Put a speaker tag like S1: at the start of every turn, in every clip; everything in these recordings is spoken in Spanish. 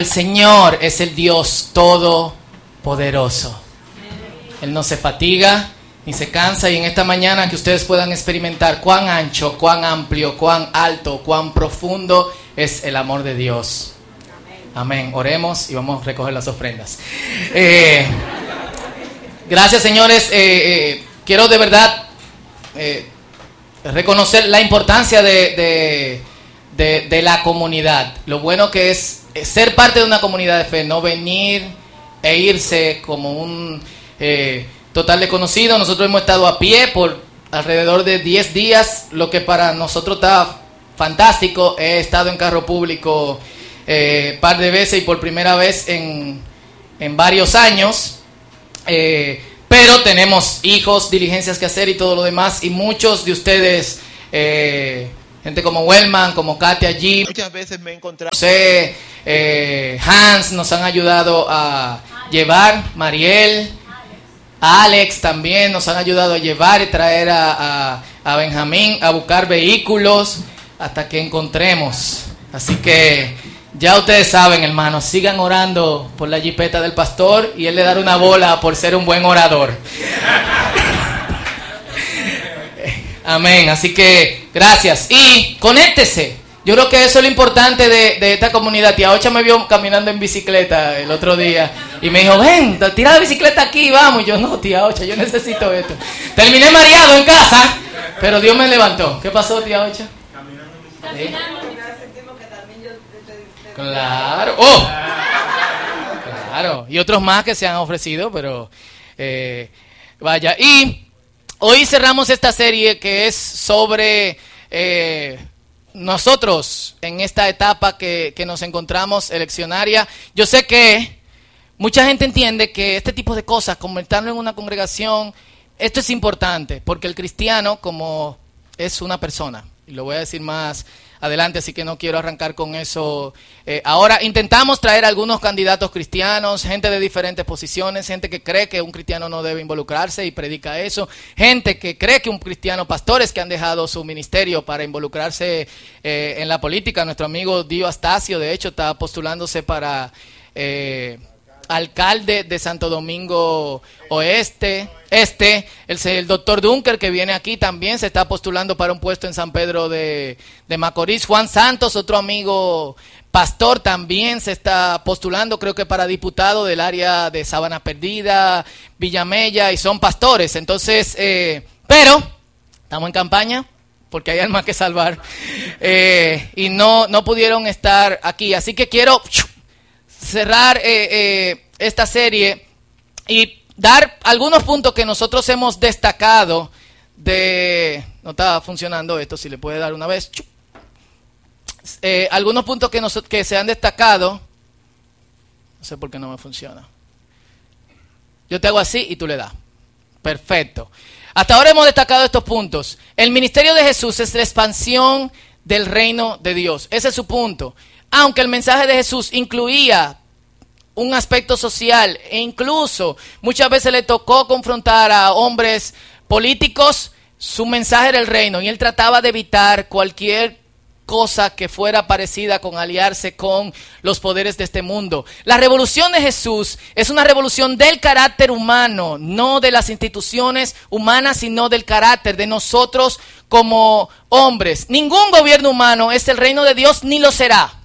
S1: El Señor es el Dios todopoderoso. Él no se fatiga ni se cansa y en esta mañana que ustedes puedan experimentar cuán ancho, cuán amplio, cuán alto, cuán profundo es el amor de Dios. Amén. Oremos y vamos a recoger las ofrendas. Eh, gracias, señores. Eh, eh, quiero de verdad reconocer la importancia de, de, la comunidad. Lo bueno que es ser parte de una comunidad de fe, no venir e irse como un total desconocido. Nosotros hemos estado a pie por alrededor de 10 días, lo que para nosotros está fantástico. He estado en carro público eh, par de veces y por primera vez en, en varios años. Eh, pero tenemos hijos, diligencias que hacer y todo lo demás. Y muchos de ustedes, eh, gente como Wellman, como Katia allí, muchas veces me he encontrado. Eh, Hans nos han ayudado a llevar, Mariel, Alex también nos han ayudado a llevar y traer a, a, Benjamín a buscar vehículos hasta que encontremos. Así que ya ustedes saben, hermanos, sigan orando por la jipeta del pastor y él le dará una bola por ser un buen orador. Amén. Así que gracias. Y conéctese. Yo creo que eso es lo importante de, esta comunidad. Tía Ocha me vio caminando en bicicleta el otro día y me dijo, ven, tira la bicicleta aquí, vamos. Y yo, no, tía Ocha, yo necesito esto. Terminé mareado en casa, pero Dios me levantó. ¿Qué pasó, tía Ocha? Caminando en bicicleta. Claro, oh, claro. Y otros más que se han ofrecido, pero eh, vaya. Y hoy cerramos esta serie que es sobre... Eh, nosotros en esta etapa que, nos encontramos eleccionaria, yo sé que mucha gente entiende que este tipo de cosas, comentarlo en una congregación, esto es importante, porque el cristiano como es una persona, y lo voy a decir más adelante, así que no quiero arrancar con eso. Eh, ahora intentamos traer algunos candidatos cristianos, gente de diferentes posiciones, gente que cree que un cristiano no debe involucrarse y predica eso, gente que cree que un cristiano, pastores que han dejado su ministerio para involucrarse eh, en la política. Nuestro amigo Dio Astacio, de hecho, está postulándose para... Eh, alcalde de Santo Domingo Oeste, este, el, doctor Dunker que viene aquí también se está postulando para un puesto en San Pedro de, Macorís. Juan Santos, otro amigo pastor, también se está postulando, creo que para diputado del área de Sabana Perdida, Villamella, y son pastores. Entonces, eh, pero estamos en campaña porque hay almas que salvar eh, y no, no pudieron estar aquí. Así que quiero cerrar eh, eh, esta serie y dar algunos puntos que nosotros hemos destacado de... No está funcionando esto, si le puede dar una vez. Eh, algunos puntos que, que se han destacado. No sé por qué no me funciona. Yo te hago así y tú le das. Perfecto. Hasta ahora hemos destacado estos puntos. El ministerio de Jesús es la expansión del reino de Dios. Ese es su punto aunque el mensaje de Jesús incluía un aspecto social e incluso muchas veces le tocó confrontar a hombres políticos, su mensaje era el reino y él trataba de evitar cualquier cosa que fuera parecida con aliarse con los poderes de este mundo. La revolución de Jesús es una revolución del carácter humano, no de las instituciones humanas, sino del carácter de nosotros como hombres. Ningún gobierno humano es el reino de Dios ni lo será.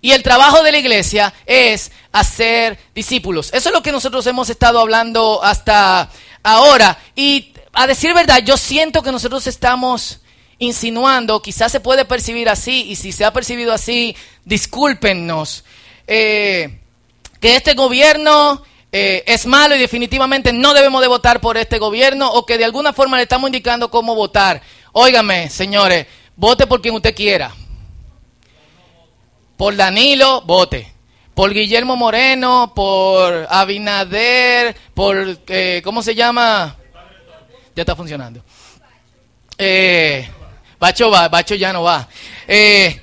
S1: Y el trabajo de la iglesia es hacer discípulos. Eso es lo que nosotros hemos estado hablando hasta ahora. Y a decir verdad, yo siento que nosotros estamos insinuando, quizás se puede percibir así, y si se ha percibido así, discúlpenos, eh, que este gobierno eh, es malo y definitivamente no debemos de votar por este gobierno, o que de alguna forma le estamos indicando cómo votar. Óigame, señores, vote por quien usted quiera. Por Danilo, vote. Por Guillermo Moreno, por Abinader, por, eh, ¿cómo se llama? Ya está funcionando. Eh, Bacho va, Bacho ya no va. Eh,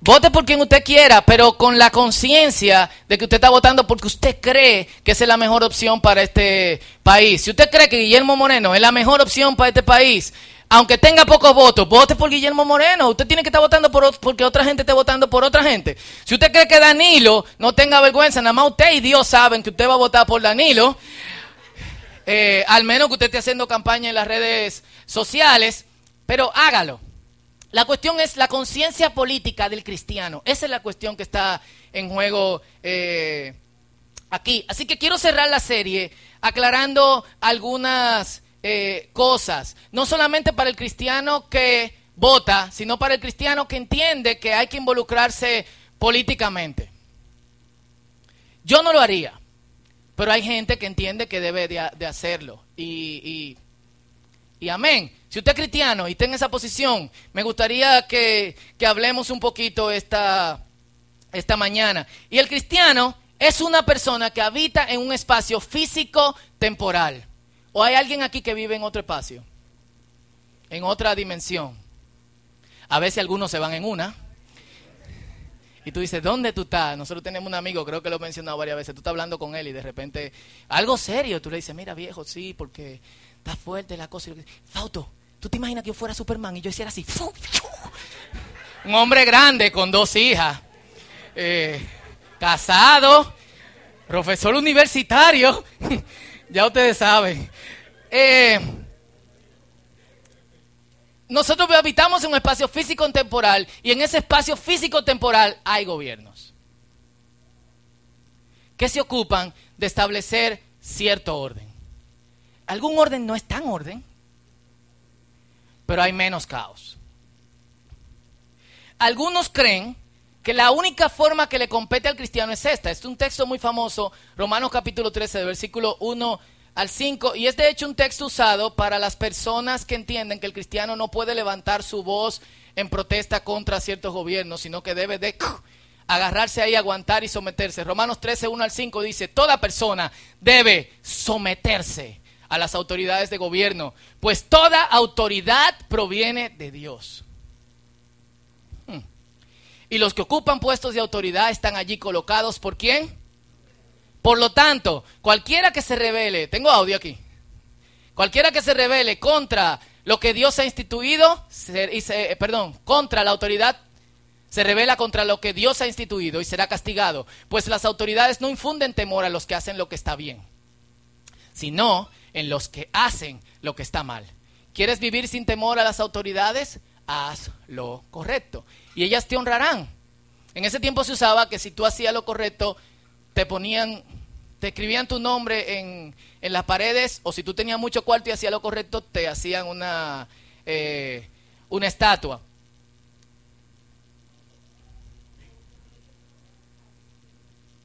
S1: vote por quien usted quiera, pero con la conciencia de que usted está votando porque usted cree que esa es la mejor opción para este país. Si usted cree que Guillermo Moreno es la mejor opción para este país, aunque tenga pocos votos, vote por Guillermo Moreno. Usted tiene que estar votando por, porque otra gente esté votando por otra gente. Si usted cree que Danilo no tenga vergüenza, nada más usted y Dios saben que usted va a votar por Danilo. Eh, al menos que usted esté haciendo campaña en las redes sociales, pero hágalo. La cuestión es la conciencia política del cristiano. Esa es la cuestión que está en juego eh, aquí. Así que quiero cerrar la serie aclarando algunas eh, cosas, no solamente para el cristiano que vota, sino para el cristiano que entiende que hay que involucrarse políticamente. Yo no lo haría, pero hay gente que entiende que debe de, hacerlo. Y, y, amén. Si usted es cristiano y está en esa posición, me gustaría que, que hablemos un poquito esta, esta mañana. Y el cristiano es una persona que habita en un espacio físico temporal. ¿O hay alguien aquí que vive en otro espacio? En otra dimensión. A veces algunos se van en una. Y tú dices, ¿dónde tú estás? Nosotros tenemos un amigo, creo que lo he mencionado varias veces. Tú estás hablando con él y de repente, algo serio, tú le dices, mira viejo, sí, porque está fuerte la cosa. Fauto, ¿tú te imaginas que yo fuera Superman y yo hiciera así? Un hombre grande con dos hijas, eh, casado, profesor universitario. Ya ustedes saben. Eh, nosotros habitamos en un espacio físico temporal y en ese espacio físico temporal hay gobiernos que se ocupan de establecer cierto orden. Algún orden no es tan orden, pero hay menos caos. Algunos creen que la única forma que le compete al cristiano es esta. Es un texto muy famoso, Romanos capítulo 13, versículo 1 al 5, y es de hecho un texto usado para las personas que entienden que el cristiano no puede levantar su voz en protesta contra ciertos gobiernos, sino que debe de agarrarse ahí, aguantar y someterse. Romanos 13, 1 al 5 dice, toda persona debe someterse a las autoridades de gobierno, pues toda autoridad proviene de Dios. Y los que ocupan puestos de autoridad están allí colocados por quién? Por lo tanto, cualquiera que se revele, tengo audio aquí, cualquiera que se revele contra lo que Dios ha instituido, se, perdón, contra la autoridad, se revela contra lo que Dios ha instituido y será castigado, pues las autoridades no infunden temor a los que hacen lo que está bien, sino en los que hacen lo que está mal. ¿Quieres vivir sin temor a las autoridades? Haz lo correcto y ellas te honrarán. En ese tiempo se usaba que si tú hacías lo correcto, te ponían, te escribían tu nombre en, en las paredes, o si tú tenías mucho cuarto y hacías lo correcto, te hacían una, eh, una estatua.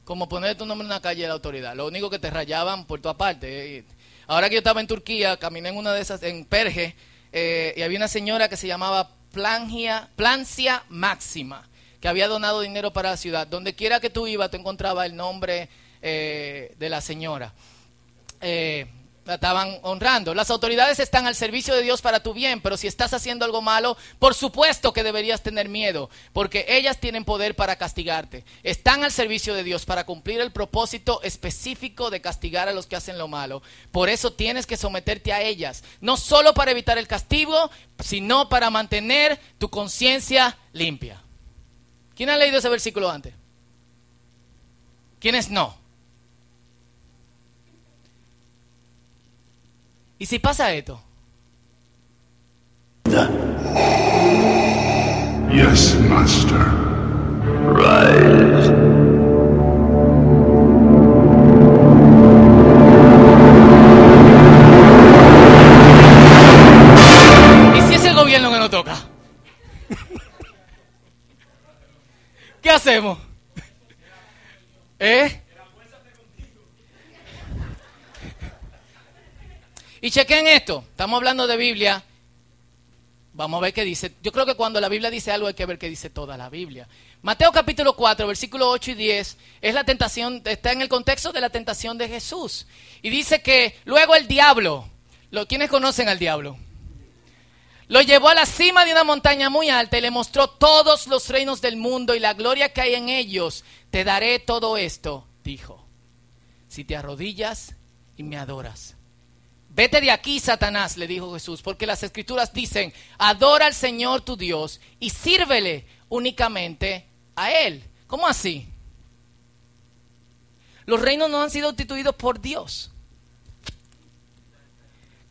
S1: Como poner tu nombre en una calle de la autoridad. Lo único que te rayaban por tu aparte. Eh, ahora que yo estaba en Turquía, caminé en una de esas, en Perge, eh, y había una señora que se llamaba Plangia, Plancia Máxima, que había donado dinero para la ciudad. Donde quiera que tú ibas, te encontraba el nombre eh, de la señora. Eh, estaban honrando. Las autoridades están al servicio de Dios para tu bien, pero si estás haciendo algo malo, por supuesto que deberías tener miedo, porque ellas tienen poder para castigarte. Están al servicio de Dios para cumplir el propósito específico de castigar a los que hacen lo malo. Por eso tienes que someterte a ellas, no solo para evitar el castigo, sino para mantener tu conciencia limpia. ¿Quién ha leído ese versículo antes? ¿Quiénes no? ¿Y si pasa esto? Yes, master. Chequen esto, estamos hablando de Biblia. Vamos a ver qué dice. Yo creo que cuando la Biblia dice algo hay que ver qué dice toda la Biblia. Mateo capítulo 4, versículo 8 y 10 es la tentación, está en el contexto de la tentación de Jesús. Y dice que luego el diablo, lo, ¿quiénes conocen al diablo? Lo llevó a la cima de una montaña muy alta y le mostró todos los reinos del mundo y la gloria que hay en ellos. Te daré todo esto, dijo, si te arrodillas y me adoras Vete de aquí, Satanás, le dijo Jesús, porque las escrituras dicen, adora al Señor tu Dios y sírvele únicamente a Él. ¿Cómo así? Los reinos no han sido instituidos por Dios.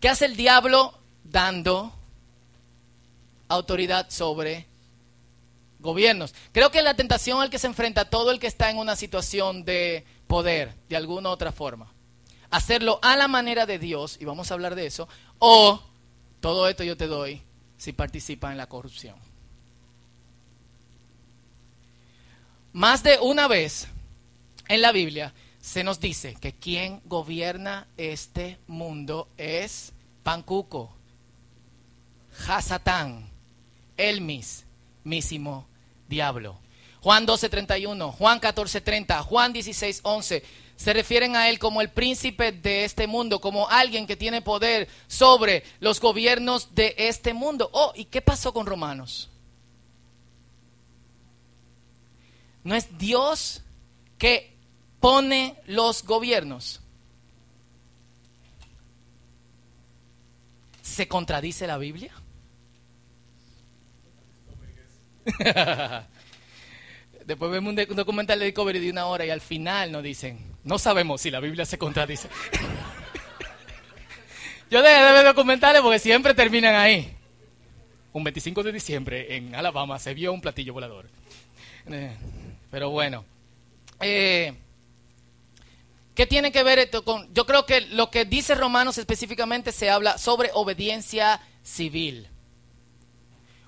S1: ¿Qué hace el diablo dando autoridad sobre gobiernos? Creo que la tentación al que se enfrenta todo el que está en una situación de poder, de alguna u otra forma hacerlo a la manera de Dios, y vamos a hablar de eso, o todo esto yo te doy si participa en la corrupción. Más de una vez en la Biblia se nos dice que quien gobierna este mundo es Pancuco, Hasatán, el mismísimo diablo. Juan 12:31, Juan 14:30, Juan 16:11 se refieren a él como el príncipe de este mundo, como alguien que tiene poder sobre los gobiernos de este mundo. Oh, ¿y qué pasó con Romanos? No es Dios que pone los gobiernos. ¿Se contradice la Biblia? Después vemos un, documental de Discovery de una hora y al final nos dicen, no sabemos si la Biblia se contradice. Yo dejé de ver documentales porque siempre terminan ahí. Un 25 de diciembre en Alabama se vio un platillo volador. Eh, pero bueno. Eh, ¿Qué tiene que ver esto con.? Yo creo que lo que dice Romanos específicamente se habla sobre obediencia civil.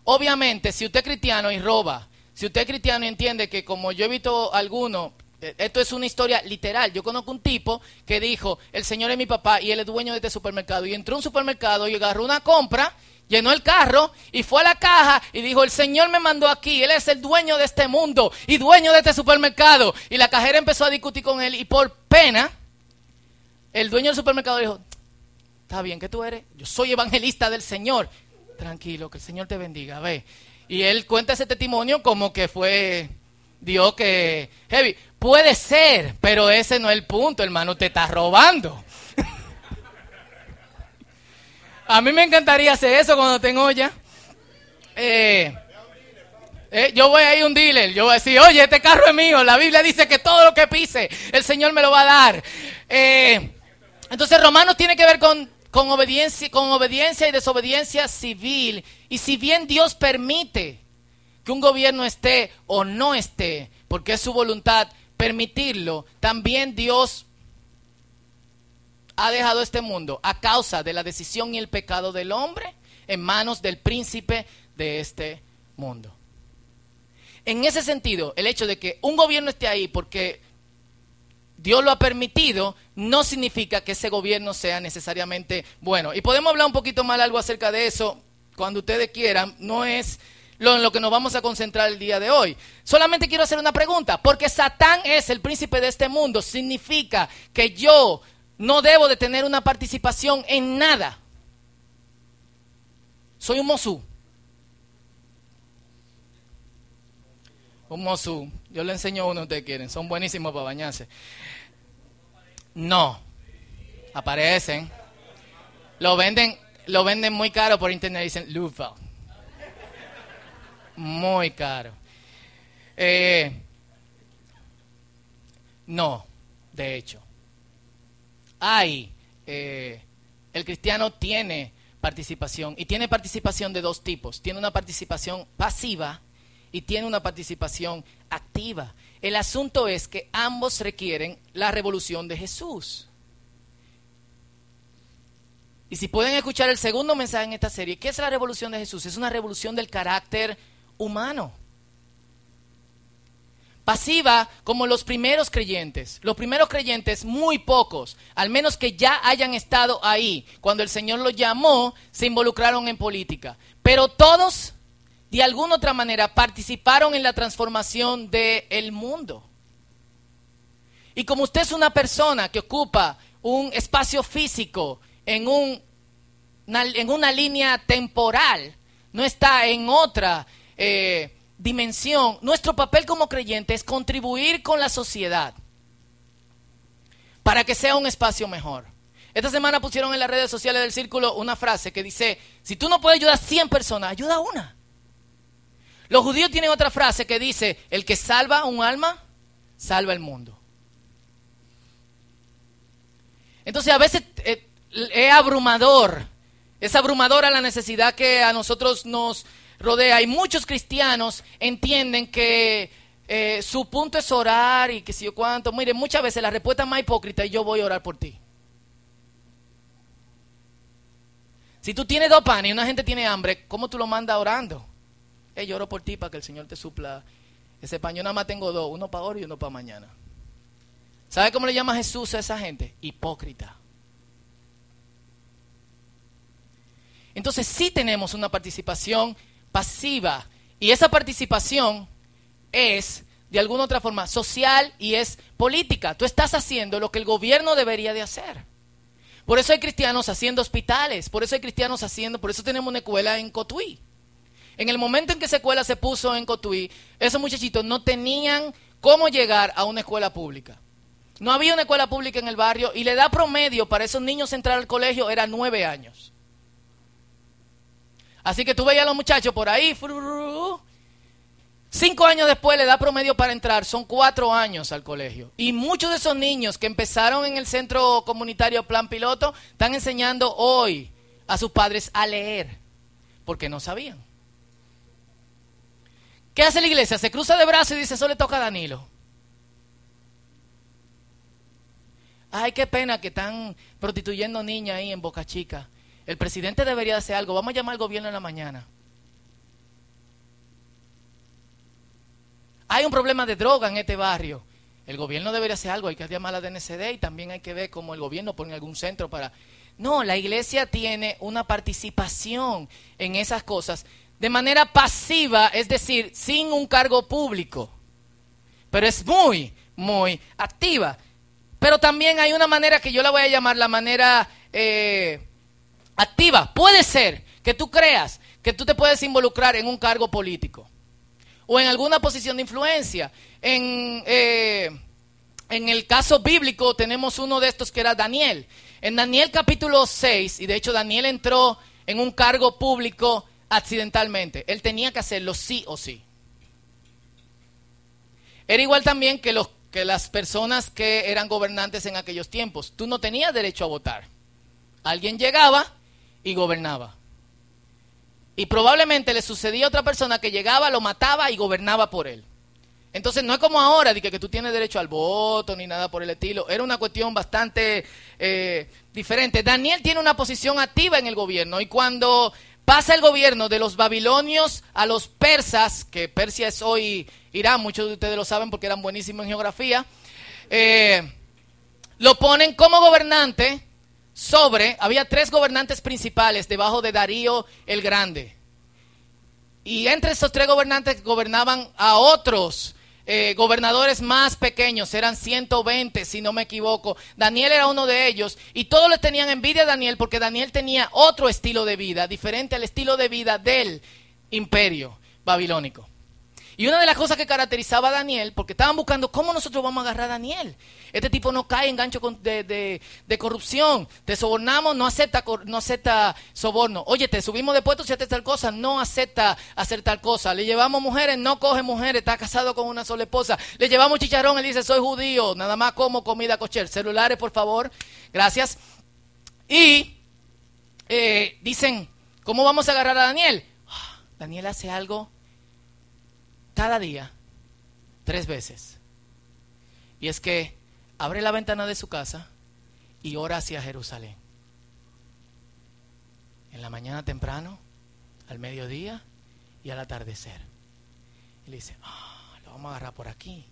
S1: Obviamente, si usted es cristiano y roba, si usted es cristiano y entiende que como yo he visto alguno, eh, esto es una historia literal. Yo conozco un tipo que dijo, el señor es mi papá y él es dueño de este supermercado. Y entró a un supermercado y agarró una compra, llenó el carro y fue a la caja y dijo, el señor me mandó aquí, él es el dueño de este mundo y dueño de este supermercado. Y la cajera empezó a discutir con él y por pena, el dueño del supermercado dijo, está bien que tú eres, yo soy evangelista del Señor. Tranquilo, que el Señor te bendiga, ve. Y él cuenta ese testimonio como que fue Dios que heavy. Puede ser, pero ese no es el punto, hermano. Te está robando. A mí me encantaría hacer eso cuando tengo ya. Eh, eh, yo voy a ir a un dealer, yo voy a decir, oye, este carro es mío. La Biblia dice que todo lo que pise, el Señor me lo va a dar. Eh, entonces, Romanos tiene que ver con, con, obediencia, con obediencia y desobediencia civil. Y si bien Dios permite que un gobierno esté o no esté, porque es su voluntad, permitirlo, también Dios ha dejado este mundo a causa de la decisión y el pecado del hombre en manos del príncipe de este mundo. En ese sentido, el hecho de que un gobierno esté ahí porque Dios lo ha permitido, no significa que ese gobierno sea necesariamente bueno. Y podemos hablar un poquito más algo acerca de eso cuando ustedes quieran. No es lo en lo que nos vamos a concentrar el día de hoy. Solamente quiero hacer una pregunta, porque Satán es el príncipe de este mundo, significa que yo no debo de tener una participación en nada. Soy un mosú. Un mosú. Yo le enseño uno ustedes quieren. Son buenísimos para bañarse. No. Aparecen. Lo venden, lo venden muy caro por internet. Dicen Lufa muy caro. Eh, no, de hecho. Hay, eh, el cristiano tiene participación y tiene participación de dos tipos. Tiene una participación pasiva y tiene una participación activa. El asunto es que ambos requieren la revolución de Jesús. Y si pueden escuchar el segundo mensaje en esta serie, ¿qué es la revolución de Jesús? Es una revolución del carácter humano. Pasiva como los primeros creyentes. Los primeros creyentes, muy pocos, al menos que ya hayan estado ahí, cuando el Señor los llamó, se involucraron en política. Pero todos, de alguna otra manera, participaron en la transformación del mundo. Y como usted es una persona que ocupa un espacio físico en, un, en una línea temporal, no está en otra, eh, dimensión, nuestro papel como creyente es contribuir con la sociedad para que sea un espacio mejor. Esta semana pusieron en las redes sociales del círculo una frase que dice, si tú no puedes ayudar a 100 personas, ayuda a una. Los judíos tienen otra frase que dice, el que salva un alma, salva el mundo. Entonces a veces eh, es abrumador, es abrumadora la necesidad que a nosotros nos rodea. Y muchos cristianos entienden que eh, su punto es orar y que si yo cuánto. Mire, muchas veces la respuesta más hipócrita es yo voy a orar por ti. Si tú tienes dos panes y una gente tiene hambre, ¿cómo tú lo mandas orando? Hey, yo oro por ti para que el Señor te supla ese pan. Yo nada más tengo dos, uno para hoy y uno para mañana. ¿Sabe cómo le llama Jesús a esa gente? Hipócrita. Entonces sí tenemos una participación pasiva y esa participación es de alguna otra forma social y es política. Tú estás haciendo lo que el gobierno debería de hacer. Por eso hay cristianos haciendo hospitales, por eso hay cristianos haciendo, por eso tenemos una escuela en Cotuí. En el momento en que esa escuela se puso en Cotuí, esos muchachitos no tenían cómo llegar a una escuela pública. No había una escuela pública en el barrio y la edad promedio para esos niños entrar al colegio era nueve años. Así que tú veías a los muchachos por ahí, Cinco años después, la edad promedio para entrar son cuatro años al colegio. Y muchos de esos niños que empezaron en el centro comunitario Plan Piloto están enseñando hoy a sus padres a leer, porque no sabían. ¿Qué hace la iglesia? Se cruza de brazos y dice, eso le toca a Danilo. Ay, qué pena que están prostituyendo niñas ahí en Boca Chica. El presidente debería hacer algo. Vamos a llamar al gobierno en la mañana. Hay un problema de droga en este barrio. El gobierno debería hacer algo, hay que llamar a la DNCD y también hay que ver cómo el gobierno pone algún centro para... No, la iglesia tiene una participación en esas cosas de manera pasiva, es decir, sin un cargo público. Pero es muy, muy activa. Pero también hay una manera que yo la voy a llamar la manera eh, activa. Puede ser que tú creas que tú te puedes involucrar en un cargo político o en alguna posición de influencia. En, eh, el caso bíblico tenemos uno de estos que era Daniel. En Daniel capítulo 6, y de hecho Daniel entró en un cargo público accidentalmente. Él tenía que hacerlo sí o sí. Era igual también que, que las personas que eran gobernantes en aquellos tiempos. Tú no tenías derecho a votar. Alguien llegaba y gobernaba. Y probablemente le sucedía a otra persona que llegaba, lo mataba y gobernaba por él. Entonces no es como ahora, de que, tú tienes derecho al voto ni nada por el estilo. Era una cuestión bastante eh, diferente. Daniel tiene una posición activa en el gobierno y cuando pasa el gobierno de los babilonios a los persas, que Persia es hoy Irán, muchos de ustedes lo saben porque eran buenísimos en geografía, eh, lo ponen como gobernante sobre, había tres gobernantes principales debajo de Darío el Grande. Y entre esos tres gobernantes gobernaban a otros eh, gobernadores más pequeños, eran 120 si no me equivoco. Daniel era uno de ellos y todos le tenían envidia a Daniel porque Daniel tenía otro estilo de vida, diferente al estilo de vida del imperio babilónico. Y una de las cosas que caracterizaba a Daniel, porque estaban buscando cómo nosotros vamos a agarrar a Daniel. Este tipo no cae en gancho de, corrupción. Te sobornamos, no acepta, no acepta soborno. Oye, te subimos de puesto si haces tal cosa, no acepta hacer tal cosa. Le llevamos mujeres, no coge mujeres, está casado con una sola esposa. Le llevamos chicharrón, él dice, soy judío, nada más como comida cocher. Celulares, por favor. Gracias. Y eh, dicen, ¿cómo vamos a agarrar a Daniel? Ah, Daniel hace algo cada día, tres veces. Y es que abre la ventana de su casa y ora hacia Jerusalén. En la mañana temprano, al mediodía y al atardecer. Y le dice, ah, lo vamos a agarrar por aquí.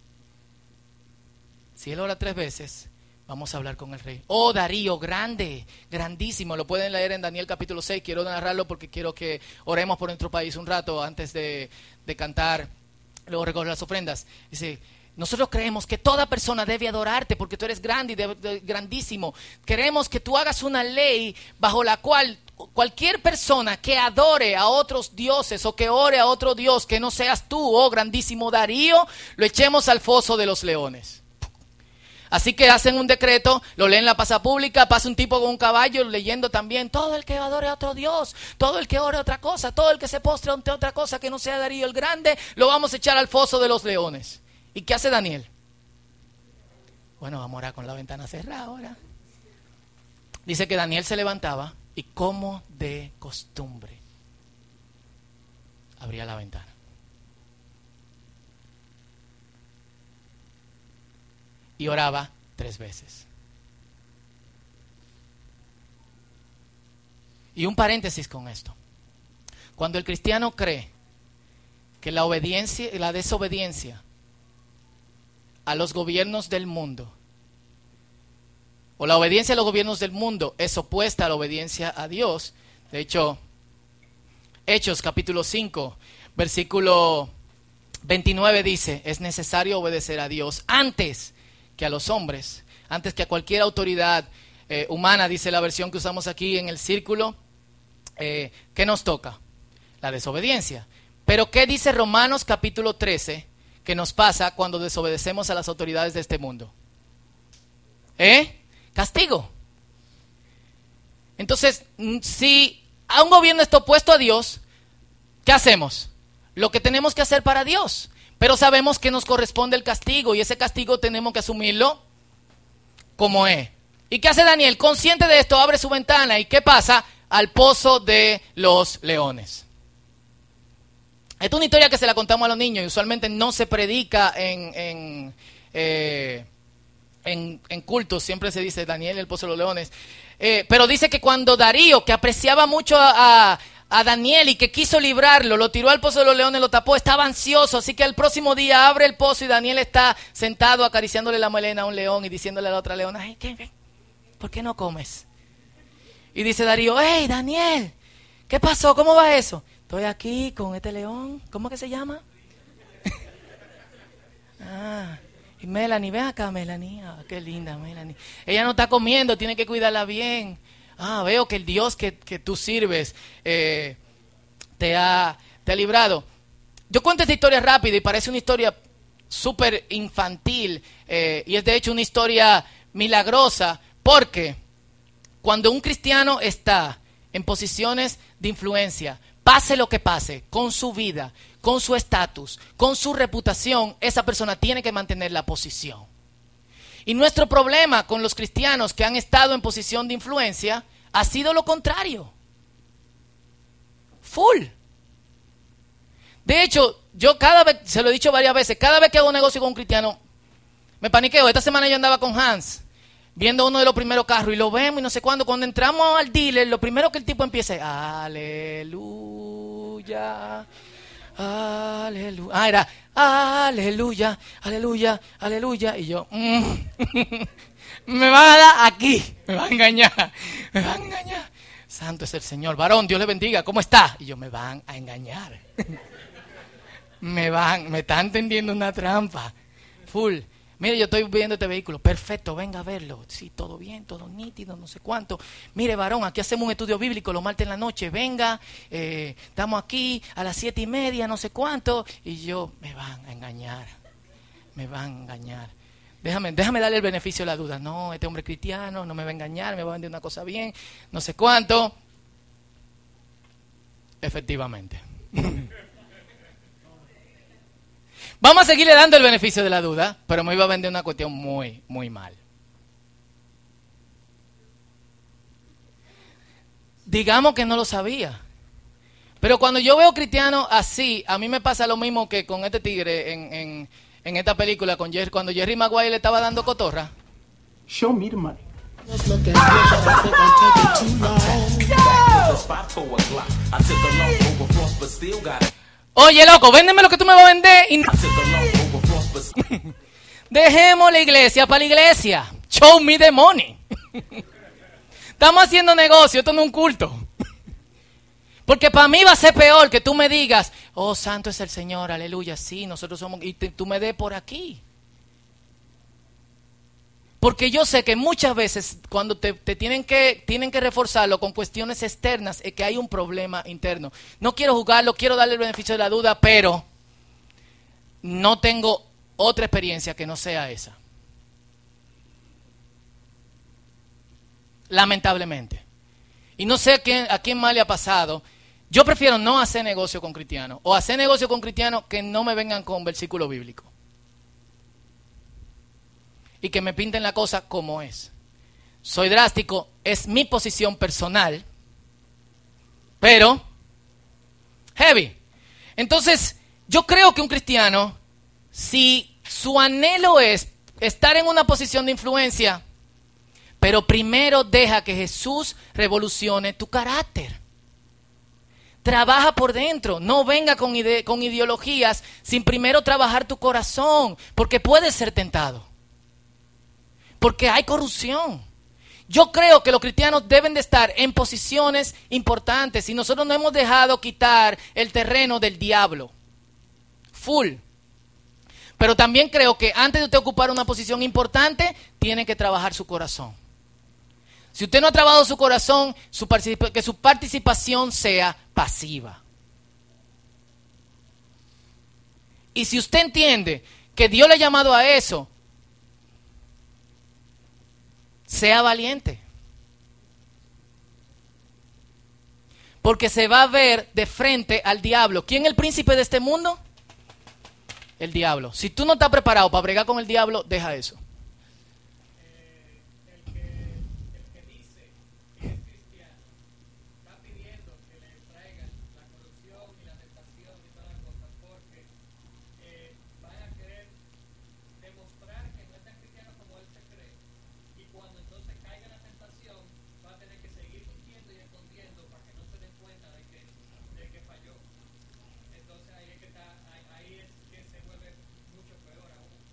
S1: Si él ora tres veces, vamos a hablar con el rey. Oh, Darío, grande, grandísimo. Lo pueden leer en Daniel capítulo 6. Quiero narrarlo porque quiero que oremos por nuestro país un rato antes de, de cantar Luego recoge las ofrendas. Dice, nosotros creemos que toda persona debe adorarte porque tú eres grande y grandísimo. Queremos que tú hagas una ley bajo la cual cualquier persona que adore a otros dioses o que ore a otro dios que no seas tú, oh grandísimo Darío, lo echemos al foso de los leones. Así que hacen un decreto, lo leen en la pasa pública, pasa un tipo con un caballo leyendo también, todo el que adore a otro Dios, todo el que ore a otra cosa, todo el que se postre ante otra cosa que no sea Darío el Grande, lo vamos a echar al foso de los leones. ¿Y qué hace Daniel? Bueno, vamos a orar con la ventana cerrada ahora. Dice que Daniel se levantaba y como de costumbre abría la ventana. Y oraba tres veces. Y un paréntesis con esto. Cuando el cristiano cree que la obediencia y la desobediencia a los gobiernos del mundo o la obediencia a los gobiernos del mundo es opuesta a la obediencia a Dios. De hecho, Hechos capítulo 5, versículo 29 dice, es necesario obedecer a Dios antes que a los hombres, antes que a cualquier autoridad eh, humana, dice la versión que usamos aquí en el círculo. Eh, ¿Qué nos toca? La desobediencia. Pero ¿qué dice Romanos capítulo 13 que nos pasa cuando desobedecemos a las autoridades de este mundo? ¿Eh? Castigo. Entonces, mm, si a un gobierno está opuesto a Dios, ¿qué hacemos? Lo que tenemos que hacer para Dios. Pero sabemos que nos corresponde el castigo y ese castigo tenemos que asumirlo como es. ¿Y qué hace Daniel? Consciente de esto, abre su ventana y ¿qué pasa? Al pozo de los leones. Esta es una historia que se la contamos a los niños y usualmente no se predica en, en, eh, en, cultos, siempre se dice Daniel el pozo de los leones. Eh, pero dice que cuando Darío, que apreciaba mucho a, a, Daniel y que quiso librarlo, lo tiró al pozo de los leones, lo tapó, estaba ansioso. Así que el próximo día abre el pozo y Daniel está sentado acariciándole la melena a un león y diciéndole a la otra leona, ¿qué, ¿por qué no comes? Y dice Darío, hey Daniel, ¿qué pasó? ¿Cómo va eso? Estoy aquí con este león, ¿cómo que se llama? ah. Y Melanie, ven acá, Melanie. Ah, qué linda, Melanie. Ella no está comiendo, tiene que cuidarla bien. Ah, veo que el Dios que, tú sirves eh, te, ha, te ha librado. Yo cuento esta historia rápida y parece una historia súper infantil. Eh, y es de hecho una historia milagrosa porque cuando un cristiano está en posiciones de influencia, pase lo que pase con su vida, con su estatus, con su reputación, esa persona tiene que mantener la posición. Y nuestro problema con los cristianos que han estado en posición de influencia ha sido lo contrario. Full. De hecho, yo cada vez, se lo he dicho varias veces, cada vez que hago un negocio con un cristiano, me paniqueo. Esta semana yo andaba con Hans, viendo uno de los primeros carros, y lo vemos y no sé cuándo. Cuando entramos al dealer, lo primero que el tipo empieza, aleluya. Aleluya. Ah, era aleluya, aleluya, aleluya. Y yo, mm, me va a dar aquí, me va a engañar, me va a engañar. Santo es el Señor. Varón, Dios le bendiga, ¿cómo está? Y yo, me van a engañar. me van, me están tendiendo una trampa. Full. Mire, yo estoy viendo este vehículo. Perfecto, venga a verlo. Sí, todo bien, todo nítido, no sé cuánto. Mire, varón, aquí hacemos un estudio bíblico los martes en la noche. Venga, eh, estamos aquí a las siete y media, no sé cuánto. Y yo, me van a engañar. Me van a engañar. Déjame, déjame darle el beneficio de la duda. No, este hombre cristiano no me va a engañar, me va a vender una cosa bien, no sé cuánto. Efectivamente. Vamos a seguirle dando el beneficio de la duda, pero me iba a vender una cuestión muy, muy mal. Digamos que no lo sabía. Pero cuando yo veo cristianos así, a mí me pasa lo mismo que con este tigre en, en, esta película, con Jerry, cuando Jerry Maguire le estaba dando cotorra. Show me the money. Oye, loco, véndeme lo que tú me vas a vender. Y... Dejemos la iglesia para la iglesia. Show me the money. Estamos haciendo negocio, esto no es un culto. Porque para mí va a ser peor que tú me digas, oh, santo es el Señor, aleluya, sí, nosotros somos, y tú me des por aquí. Porque yo sé que muchas veces cuando te, tienen, que, tienen que reforzarlo con cuestiones externas es que hay un problema interno. No quiero jugarlo, quiero darle el beneficio de la duda, pero no tengo otra experiencia que no sea esa. lamentablemente. Y no sé a quién, a más le ha pasado. Yo prefiero no hacer negocio con cristianos o hacer negocio con cristianos que no me vengan con versículo bíblico. Y que me pinten la cosa como es. Soy drástico, es mi posición personal, pero heavy. Entonces, yo creo que un cristiano, si su anhelo es estar en una posición de influencia, pero primero deja que Jesús revolucione tu carácter. Trabaja por dentro, no venga con, con ideologías sin primero trabajar tu corazón, porque puedes ser tentado. Porque hay corrupción. Yo creo que los cristianos deben de estar en posiciones importantes y nosotros no hemos dejado quitar el terreno del diablo. Full. Pero también creo que antes de usted ocupar una posición importante, tiene que trabajar su corazón. Si usted no ha trabajado su corazón, que su participación sea pasiva. Y si usted entiende que Dios le ha llamado a eso, sea valiente. Porque se va a ver de frente al diablo. ¿Quién es el príncipe de este mundo? El diablo. Si tú no estás preparado para bregar con el diablo, deja eso.
S2: Y como dice también en, la Biblia, eh, es más importante que tú estés orando en, tu habitación, en lo callado, que el que esté en la plaza remonando que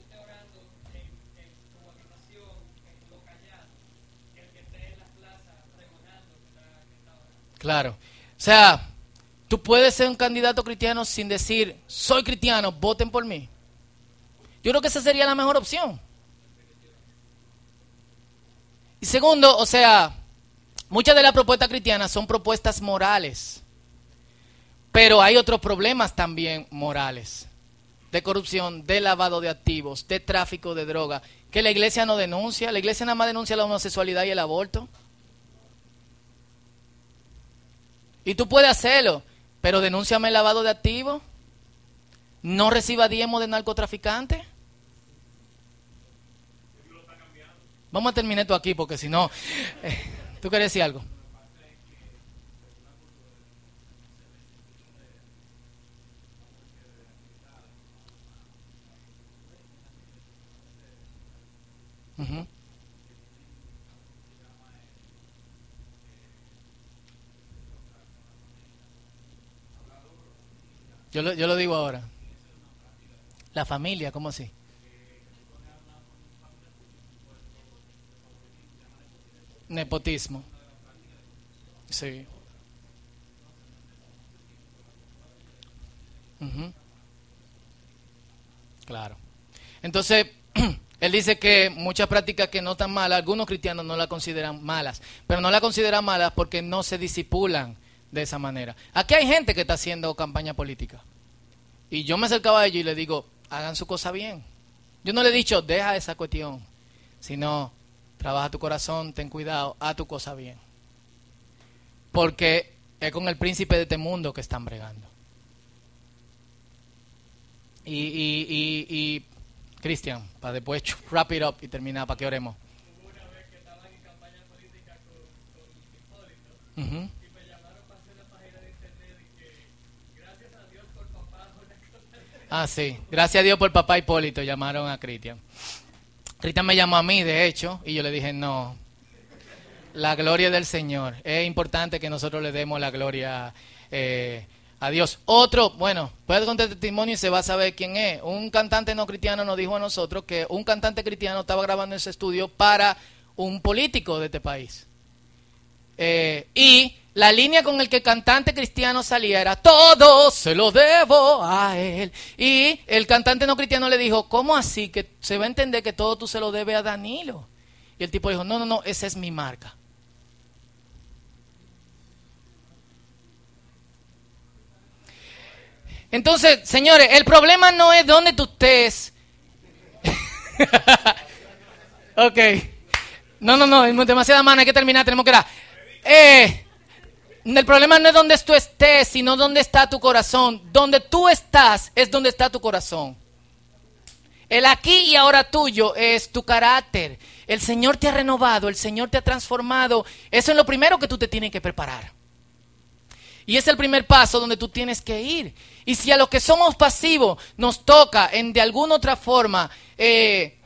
S2: está, orando.
S1: Claro. O sea, tú puedes ser un candidato cristiano sin decir, soy cristiano, voten por mí. Yo creo que esa sería la mejor opción. Y segundo, o sea, muchas de las propuestas cristianas son propuestas morales. Pero hay otros problemas también morales, de corrupción, de lavado de activos, de tráfico de droga, que la iglesia no denuncia. La iglesia nada más denuncia la homosexualidad y el aborto. Y tú puedes hacerlo, pero denúnciame el lavado de activos. No reciba diezmo de narcotraficante. Vamos a terminar esto aquí porque si no, eh, tú quieres decir algo. Yo, lo, yo lo digo ahora. La familia, ¿cómo así? Nepotismo. Sí. Claro. Entonces, Él dice que muchas prácticas que no están malas, algunos cristianos no las consideran malas, pero no las consideran malas porque no se disipulan de esa manera. Aquí hay gente que está haciendo campaña política. Y yo me acercaba a ellos y le digo, hagan su cosa bien. Yo no le he dicho, deja esa cuestión, sino, trabaja tu corazón, ten cuidado, haz tu cosa bien. Porque es con el príncipe de este mundo que están bregando. Y, y, y, y Cristian, para después wrap it up y terminar, para que oremos. Ah, sí, gracias a Dios por papá Hipólito llamaron a Cristian. Cristian me llamó a mí, de hecho, y yo le dije, no, la gloria del Señor. Es importante que nosotros le demos la gloria eh, Adiós. Otro, bueno, puede contar testimonio y se va a saber quién es. Un cantante no cristiano nos dijo a nosotros que un cantante cristiano estaba grabando ese estudio para un político de este país. Eh, y la línea con el que el cantante cristiano salía era, todo se lo debo a él. Y el cantante no cristiano le dijo, ¿cómo así? Que se va a entender que todo tú se lo debes a Danilo. Y el tipo dijo, no, no, no, esa es mi marca. Entonces, señores, el problema no es dónde tú estés. ok. No, no, no, es demasiada mano, hay que terminar, tenemos que dar. Eh, el problema no es dónde tú estés, sino dónde está tu corazón. Donde tú estás es donde está tu corazón. El aquí y ahora tuyo es tu carácter. El Señor te ha renovado, el Señor te ha transformado. Eso es lo primero que tú te tienes que preparar. Y es el primer paso donde tú tienes que ir. Y si a los que somos pasivos nos toca en de alguna otra forma eh,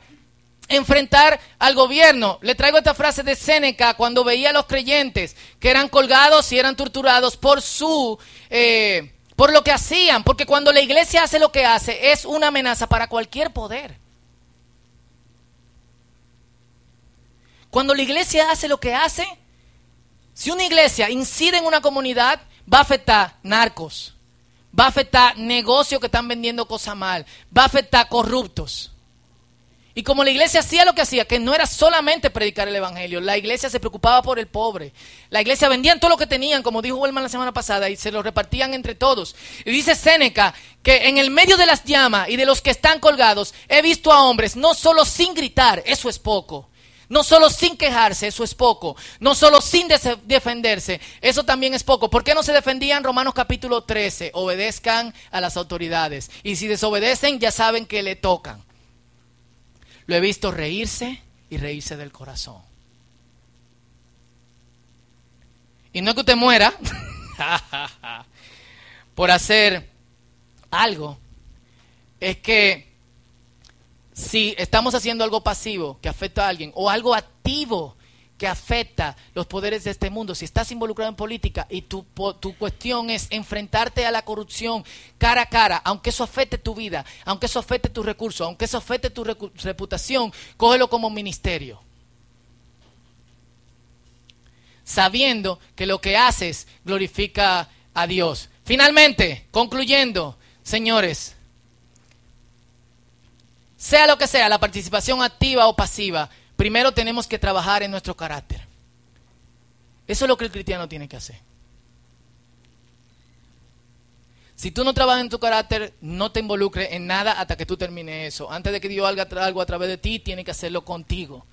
S1: enfrentar al gobierno, le traigo esta frase de Séneca cuando veía a los creyentes que eran colgados y eran torturados por su... Eh, por lo que hacían, porque cuando la iglesia hace lo que hace es una amenaza para cualquier poder. Cuando la iglesia hace lo que hace, si una iglesia incide en una comunidad, va a afectar narcos, va a afectar negocios que están vendiendo cosas mal, va a afectar corruptos. Y como la iglesia hacía lo que hacía, que no era solamente predicar el evangelio, la iglesia se preocupaba por el pobre. La iglesia vendían todo lo que tenían, como dijo Wellman la semana pasada, y se lo repartían entre todos. Y dice Séneca que en el medio de las llamas y de los que están colgados, he visto a hombres no solo sin gritar, eso es poco. No solo sin quejarse, eso es poco. No solo sin defenderse, eso también es poco. ¿Por qué no se defendían? Romanos capítulo 13, obedezcan a las autoridades. Y si desobedecen, ya saben que le tocan. Lo he visto reírse y reírse del corazón. Y no es que usted muera por hacer algo, es que si estamos haciendo algo pasivo que afecta a alguien o algo activo que afecta los poderes de este mundo, si estás involucrado en política y tu, tu cuestión es enfrentarte a la corrupción cara a cara, aunque eso afecte tu vida, aunque eso afecte tus recursos, aunque eso afecte tu reputación, cógelo como ministerio. Sabiendo que lo que haces glorifica a Dios. Finalmente, concluyendo, señores, sea lo que sea, la participación activa o pasiva, primero tenemos que trabajar en nuestro carácter. Eso es lo que el cristiano tiene que hacer. Si tú no trabajas en tu carácter, no te involucres en nada hasta que tú termines eso. Antes de que Dios haga algo a través de ti, tiene que hacerlo contigo.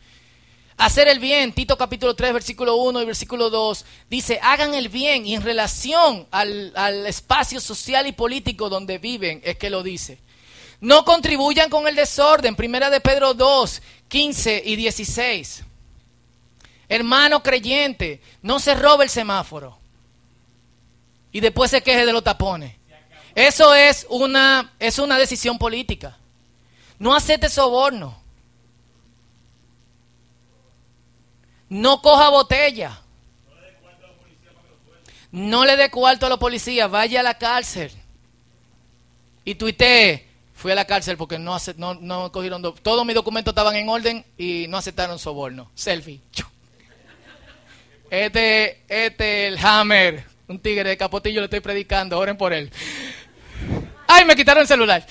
S1: Hacer el bien, Tito capítulo 3, versículo 1 y versículo 2, dice, hagan el bien y en relación al, al espacio social y político donde viven, es que lo dice. No contribuyan con el desorden. Primera de Pedro 2, 15 y 16. Hermano creyente, no se robe el semáforo. Y después se queje de los tapones. Eso es una, es una decisión política. No acepte soborno. No coja botella. No le dé cuarto a los policías. Vaya a la cárcel. Y tuitee Fui a la cárcel porque no, no, no cogieron... Todos mis documentos estaban en orden y no aceptaron soborno. Selfie. Este, este, el Hammer, un tigre de capotillo, le estoy predicando, oren por él. ¡Ay, me quitaron el celular!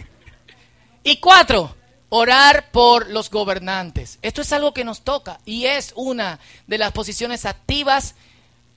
S1: y cuatro, orar por los gobernantes. Esto es algo que nos toca y es una de las posiciones activas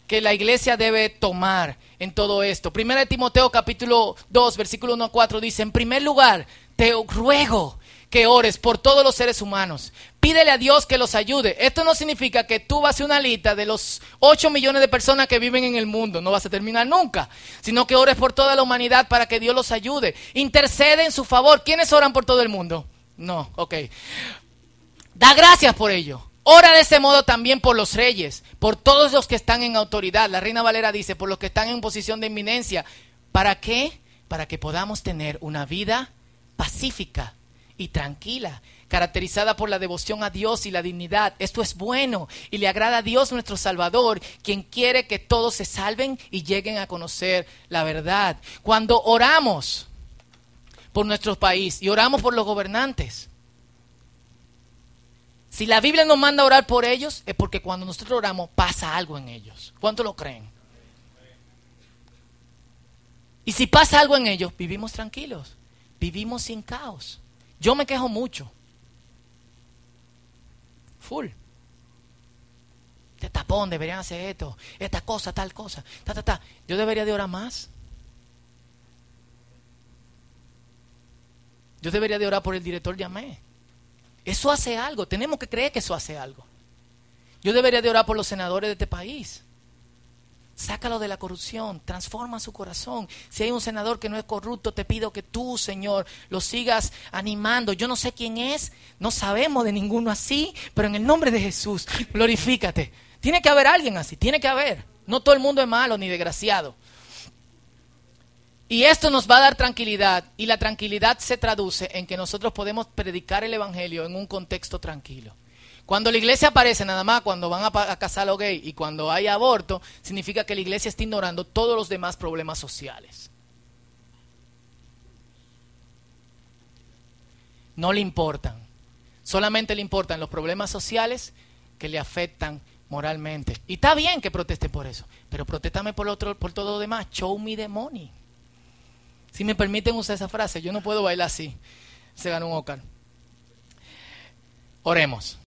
S1: que la iglesia debe tomar en todo esto. Primera de Timoteo capítulo 2, versículo 1 a 4 dice, en primer lugar, te ruego que ores por todos los seres humanos. Pídele a Dios que los ayude. Esto no significa que tú vas a una lista de los 8 millones de personas que viven en el mundo. No vas a terminar nunca. Sino que ores por toda la humanidad para que Dios los ayude. Intercede en su favor. ¿Quiénes oran por todo el mundo? No, ok. Da gracias por ello. Ora de ese modo también por los reyes, por todos los que están en autoridad. La Reina Valera dice, por los que están en posición de inminencia. ¿Para qué? Para que podamos tener una vida pacífica y tranquila, caracterizada por la devoción a Dios y la dignidad. Esto es bueno y le agrada a Dios nuestro Salvador, quien quiere que todos se salven y lleguen a conocer la verdad. Cuando oramos por nuestro país y oramos por los gobernantes, si la Biblia nos manda a orar por ellos, es porque cuando nosotros oramos pasa algo en ellos. ¿Cuánto lo creen? Y si pasa algo en ellos, vivimos tranquilos, vivimos sin caos. Yo me quejo mucho. Full. Este tapón, deberían hacer esto, esta cosa, tal cosa, ta, ta, ta. Yo debería de orar más. Yo debería de orar por el director de eso hace algo. Tenemos que creer que eso hace algo. Yo debería de orar por los senadores de este país. Sácalo de la corrupción, transforma su corazón. Si hay un senador que no es corrupto, te pido que tú, Señor, lo sigas animando. Yo no sé quién es, no sabemos de ninguno así, pero en el nombre de Jesús, glorifícate. Tiene que haber alguien así, tiene que haber. No todo el mundo es malo ni desgraciado. Y esto nos va a dar tranquilidad, y la tranquilidad se traduce en que nosotros podemos predicar el Evangelio en un contexto tranquilo. Cuando la iglesia aparece nada más cuando van a, casar a los gays y cuando hay aborto, significa que la iglesia está ignorando todos los demás problemas sociales. No le importan. Solamente le importan los problemas sociales que le afectan moralmente. Y está bien que proteste por eso, pero protestame por, otro, por todo lo demás. Show me the money. Si me permiten usar esa frase, yo no puedo bailar así. Se gana un ocar. Oremos.